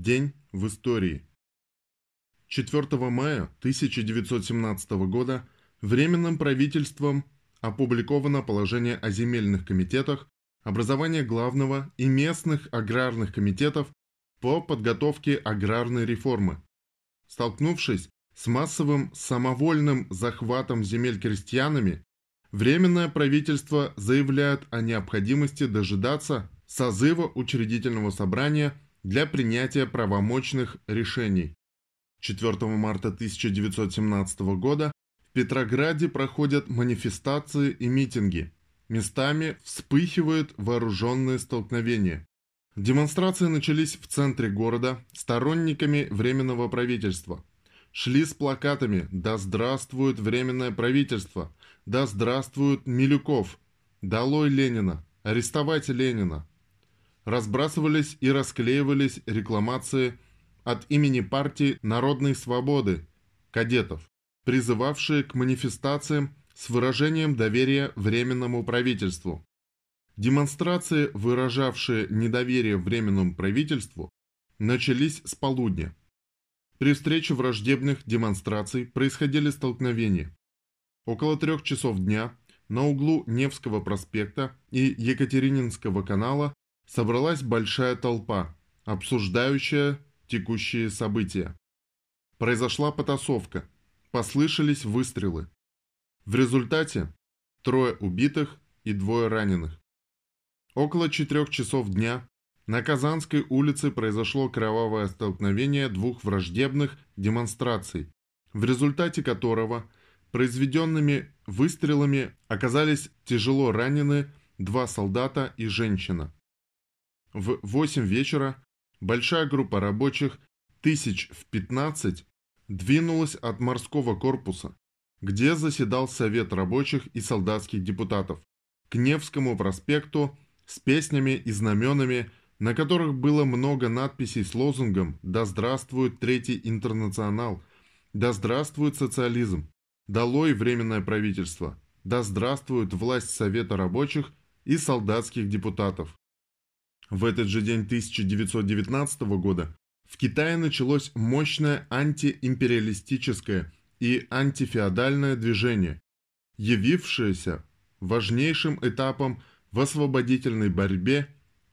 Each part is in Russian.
День в истории. 4 мая 1917 года Временным правительством опубликовано положение о земельных комитетах, образование главного и местных аграрных комитетов по подготовке аграрной реформы. Столкнувшись с массовым самовольным захватом земель крестьянами, Временное правительство заявляет о необходимости дожидаться созыва учредительного собрания для принятия правомочных решений. 4 марта 1917 года в Петрограде проходят манифестации и митинги. Местами вспыхивают вооруженные столкновения. Демонстрации начались в центре города сторонниками Временного правительства. Шли с плакатами «Да здравствует Временное правительство!» «Да здравствует Милюков!» «Долой Ленина!» «Арестовать Ленина!» Разбрасывались и расклеивались рекламации от имени партии Народной Свободы, кадетов, призывавшие к манифестациям с выражением доверия Временному правительству. Демонстрации, выражавшие недоверие Временному правительству, начались с полудня. При встрече враждебных демонстраций происходили столкновения. Около трех часов дня на углу Невского проспекта и Екатерининского канала собралась большая толпа, обсуждающая текущие события. Произошла потасовка, послышались выстрелы. В результате трое убитых и двое раненых. Около четырех часов дня на Казанской улице произошло кровавое столкновение двух враждебных демонстраций, в результате которого произведенными выстрелами оказались тяжело ранены два солдата и женщина. В 8 вечера большая группа рабочих, тысяч в 15, двинулась от морского корпуса, где заседал Совет рабочих и солдатских депутатов, к Невскому проспекту с песнями и знаменами, на которых было много надписей с лозунгом «Да здравствует Третий Интернационал», «Да здравствует социализм», «Долой Временное правительство», «Да здравствует власть Совета рабочих и солдатских депутатов». В этот же день 1919 года в Китае началось мощное антиимпериалистическое и антифеодальное движение, явившееся важнейшим этапом в освободительной борьбе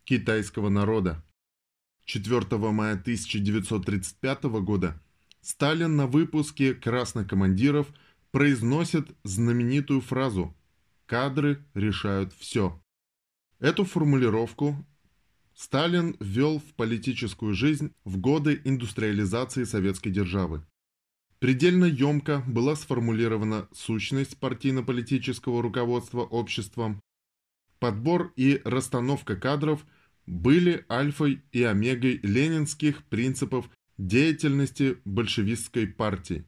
китайского народа. 4 мая 1935 года Сталин на выпуске «Красных командиров» произносит знаменитую фразу «Кадры решают все». Эту формулировку Сталин ввел в политическую жизнь в годы индустриализации советской державы. Предельно емко была сформулирована сущность партийно-политического руководства обществом. Подбор и расстановка кадров были альфой и омегой ленинских принципов деятельности большевистской партии.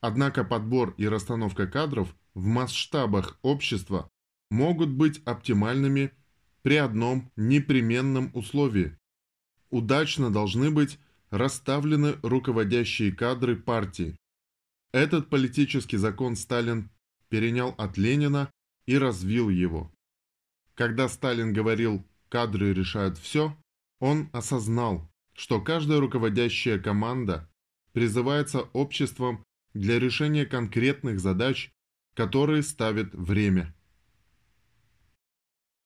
Однако подбор и расстановка кадров в масштабах общества могут быть оптимальными при одном непременном условии. Удачно должны быть расставлены руководящие кадры партии. Этот политический закон Сталин перенял от Ленина и развил его. Когда Сталин говорил «кадры решают все», он осознал, что каждая руководящая команда призывается обществом для решения конкретных задач, которые ставит время.